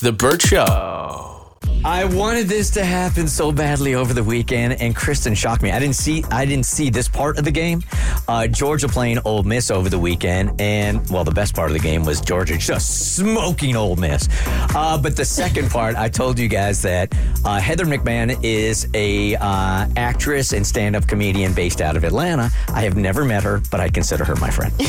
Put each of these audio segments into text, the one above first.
The Bert Show. I wanted this to happen so badly over the weekend, and Kristin shocked me. I didn't see I didn't see this part of the game. Uh, Georgia playing Ole Miss over the weekend, and well, the best part of the game was Georgia just smoking Ole Miss. Uh, but the second part, I told you guys that uh, Heather McMahan is a uh, actress and stand up comedian based out of Atlanta. I have never met her, but I consider her my friend.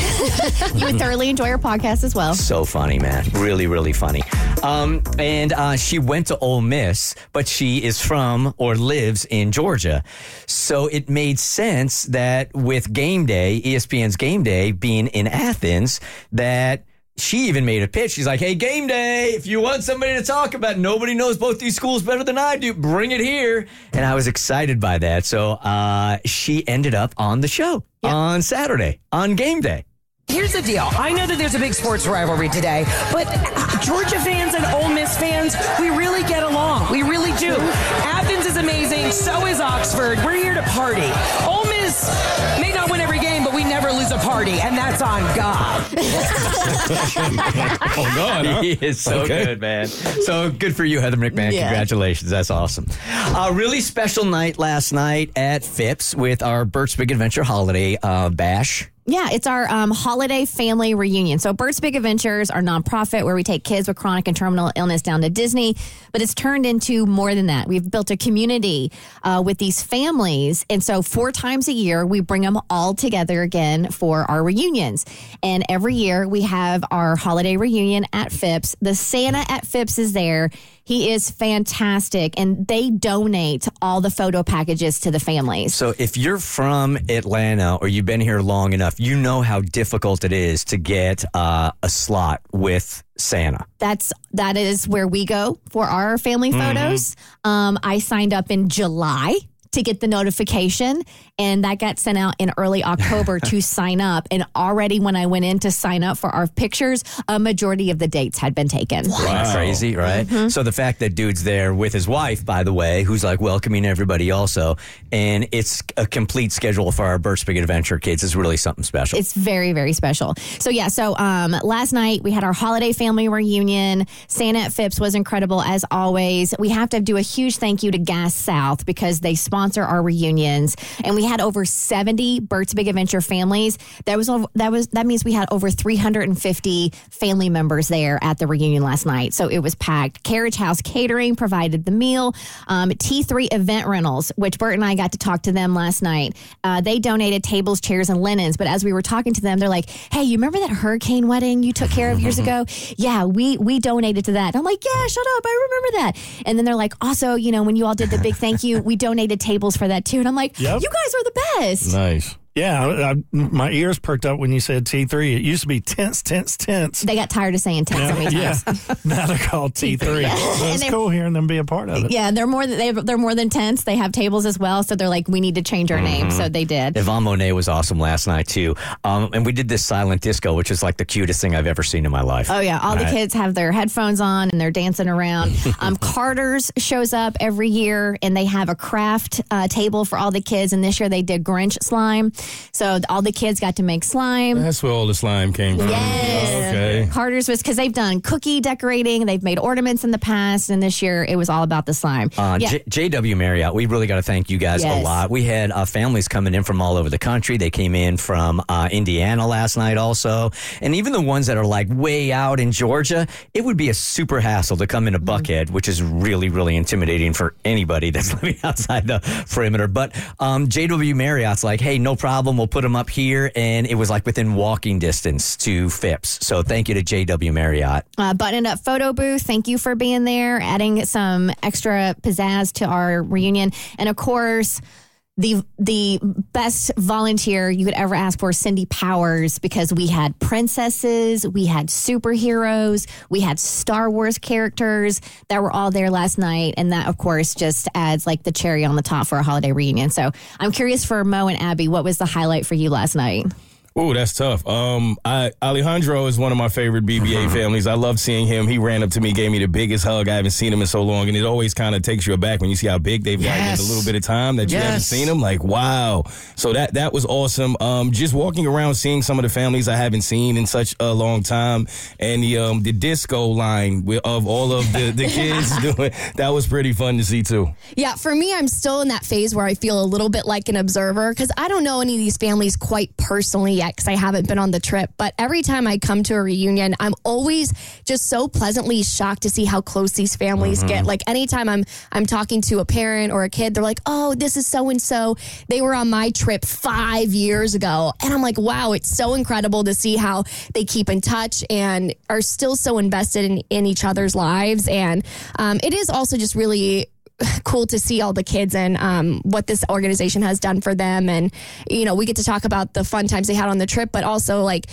You would thoroughly enjoy her podcast as well. So funny, man. Really, really funny. Um, and uh, she went to Ole Miss, but she is from or lives in Georgia. So it made sense that with game day, ESPN's game day being in Athens, that she even made a pitch. She's like, hey, game day, if you want somebody to talk about, nobody knows both these schools better than I do, bring it here. And I was excited by that. So uh, she ended up on the show on Saturday, on game day. Here's the deal. I know that there's a big sports rivalry today, but Georgia fans and Ole Miss fans, we really get along. We really do. Athens is amazing. So is Oxford. We're here to party. Ole Miss may not win every game, but we never lose a party, and that's on God. Oh, God. Huh? He is so Okay. good, man. So good for you, Heather McMahan. Yeah. Congratulations. That's awesome. A really special night last night at Phipps with our Bert's Big Adventure Holiday uh, Bash. Yeah, it's our um, holiday family reunion. So, Bert's Big Adventures, our nonprofit where we take kids with chronic and terminal illness down to Disney, but it's turned into more than that. We've built a community uh, with these families. And so, four times a year, we bring them all together again for our reunions. And every year, we have our holiday reunion at Phipps. The Santa at Phipps is there. He is fantastic, and they donate all the photo packages to the families. So if you're from Atlanta or you've been here long enough, you know how difficult it is to get uh, a slot with Santa. that's that is where we go for our family Mm-hmm. photos. Um, I signed up in July to get the notification, and that got sent out in early October to sign up. And already when I went in to sign up for our pictures, a majority of the dates had been taken. Wow. Crazy, right? Mm-hmm. So the fact that dude's there with his wife, by the way, who's like welcoming everybody also, and it's a complete schedule for our Bert's Big Adventure kids is really something special. It's very, very special. So yeah, so um, last night we had our holiday family reunion. Santa at Phipps was incredible as always. We have to do a huge thank you to Gas South because they sponsor our reunions, and we had over seventy Bert's Big Adventure families. That was that was that means we had over three hundred and fifty family members there at the reunion last night. So it was packed. Carriage House Catering provided the meal. Um, T3 Event Rentals, which Bert and I got to talk to them last night. Uh, they donated tables, chairs, and linens. But as we were talking to them, they're like, "Hey, you remember that hurricane wedding you took care of years ago? Yeah, we we donated to that." And I'm like, "Yeah, shut up, I remember that." And then they're like, "Also, you know, when you all did the big thank you, we donated tables for that too." And I'm like, Yep. "You guys are the best." Nice. Yeah, I, I, my ears perked up when you said T3. It used to be tense, tense, tense. They got tired of saying tense so many Yeah, now they're called T3. Yeah. So And it's they- cool hearing them be a part of it. Yeah, they're more than they they're more than tents. They have tables as well, so they're like, we need to change our name. So they did. Yvonne Monet was awesome last night too, um, and we did this silent disco, which is like the cutest thing I've ever seen in my life. Oh yeah, all the Right. kids have their headphones on and they're dancing around. um, Carter's shows up every year and they have a craft uh, table for all the kids. And this year they did Grinch slime, so all the kids got to make slime. That's where all the slime came from. Yes. Okay. Carter's was because they've done cookie decorating, they've made ornaments in the past, and this year it was all about the slime. Uh, yeah. J- JW Marriott, we really got to thank you guys a lot. We had uh, families coming in from all over the country. They came in from uh, Indiana last night also. And even the ones that are like way out in Georgia, it would be a super hassle to come into Mm-hmm. Buckhead, which is really, really intimidating for anybody that's living outside the perimeter. But um, JW Marriott's like, hey, no problem. We'll put them up here. And it was like within walking distance to Phipps. So thank you to JW Marriott. uh, button up photo booth. Thank you for being there, adding some extra pizzazz to our reunion, and of course. The the best volunteer you could ever ask for, Cindy Powers, because we had princesses, we had superheroes, we had Star Wars characters that were all there last night, and that of course just adds like the cherry on the top for a holiday reunion. So I'm curious for Mo and Abby, what was the highlight for you last night? Ooh, that's tough. Um, I, Alejandro is one of my favorite BBA families. I love seeing him. He ran up to me, gave me the biggest hug. I haven't seen him in so long, and it always kind of takes you aback when you see how big they've gotten in a little bit of time that you haven't seen them. Like, wow. So that that was awesome. Um, just walking around, seeing some of the families I haven't seen in such a long time, and the um the disco line of all of the the kids doing that was pretty fun to see too. Yeah, for me, I'm still in that phase where I feel a little bit like an observer because I don't know any of these families quite personally yet because I haven't been on the trip. But every time I come to a reunion, I'm always just so pleasantly shocked to see how close these families get. Like anytime I'm I'm talking to a parent or a kid, they're like, "Oh, this is so and so. They were on my trip five years ago," and I'm like, "Wow, it's so incredible to see how they keep in touch and are still so invested in in each other's lives." And um, it is also just really cool to see all the kids and um, what this organization has done for them. And, you know, we get to talk about the fun times they had on the trip, but also like,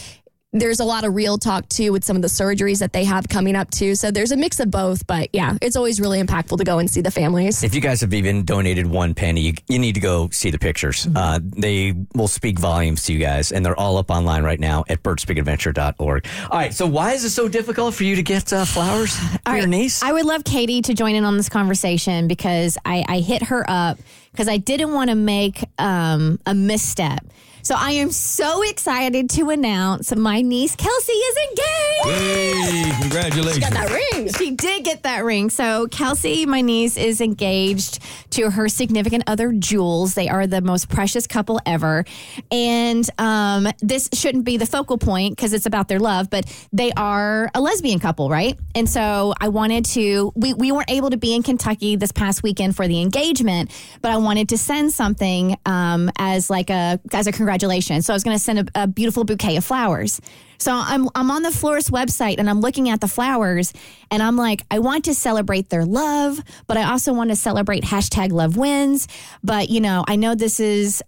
there's a lot of real talk too with some of the surgeries that they have coming up too. So there's a mix of both, but yeah, it's always really impactful to go and see the families. If you guys have even donated one penny, you, you need to go see the pictures. Uh, they will speak volumes to you guys, and they're all up online right now at bertsbigadventure.org. All right, so why is it so difficult for you to get uh, flowers for All your right, niece? I would love Katie to join in on this conversation because I, I hit her up because I didn't want to make um, a misstep. So I am so excited to announce my niece Kelsey is engaged. Hey, congratulations! She got that ring. She did get that ring. So Kelsey, my niece, is engaged to her significant other, Jules. They are the most precious couple ever. And um, this shouldn't be the focal point because it's about their love, but they are a lesbian couple, right? And so I wanted to, we, we weren't able to be in Kentucky this past weekend for the engagement, but I wanted to send something um, as like a, as a congratulations. So I was going to send a, a beautiful bouquet of flowers. So I'm I'm on the florist website and I'm looking at the flowers and I'm like, I want to celebrate their love, but I also want to celebrate hashtag love wins. But you know, I know this is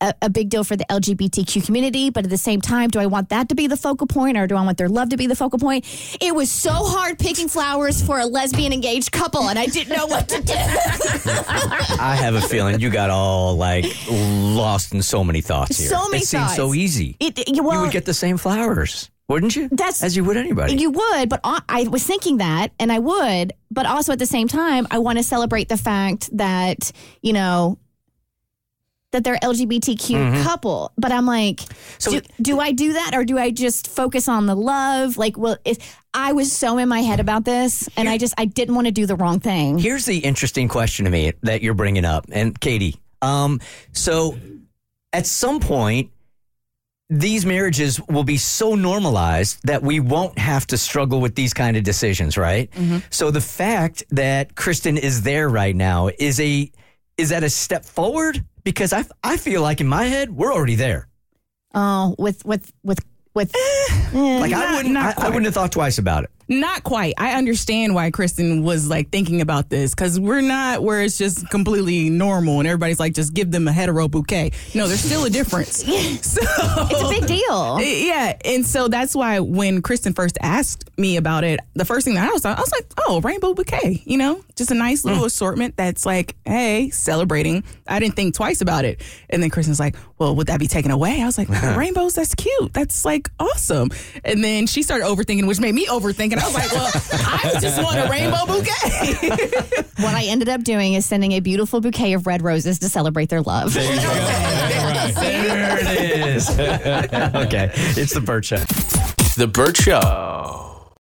a, a big deal for the LGBTQ community, but at the same time, do I want that to be the focal point or do I want their love to be the focal point? It was so hard picking flowers for a lesbian engaged couple and I didn't know what to do. I have a feeling you got all like lost in so many thoughts here. So many it seems so easy. It, it- you would get the same flowers, wouldn't you? That's- as you would anybody. You would, but I was thinking that, and I would, but also at the same time, I want to celebrate the fact that you know that they're LGBTQ couple. But I'm like, So- do, do I do that, or do I just focus on the love? Like, well, it, I was so in my head about this, and I just I didn't want to do the wrong thing. Here's the interesting question to me that you're bringing up, and Katie. Um, so at some point, these marriages will be so normalized that we won't have to struggle with these kind of decisions, right? So the fact that Kristin is there right now is a is that a step forward? Because I I feel like in my head we're already there. Oh, with with with with. Eh, eh, like I wouldn't I, I wouldn't have thought twice about it. Not quite. I understand why Kristin was like thinking about this because we're not where it's just completely normal and everybody's like, just give them a hetero bouquet. No, there's still a difference. so it's a big deal. yeah, and so that's why when Kristin first asked me about it, the first thing that I was I was like, oh, rainbow bouquet, you know, just a nice little mm. assortment that's like, hey, celebrating. I didn't think twice about it, and then Kristin's like, well, would that be taken away? I was like, rainbows, that's cute, that's like awesome. And then she started overthinking, which made me overthink, and I was like, well, I just want a rainbow bouquet. What I ended up doing is sending a beautiful bouquet of red roses to celebrate their love. There it is. okay, it's the Bert Show. The Bert Show.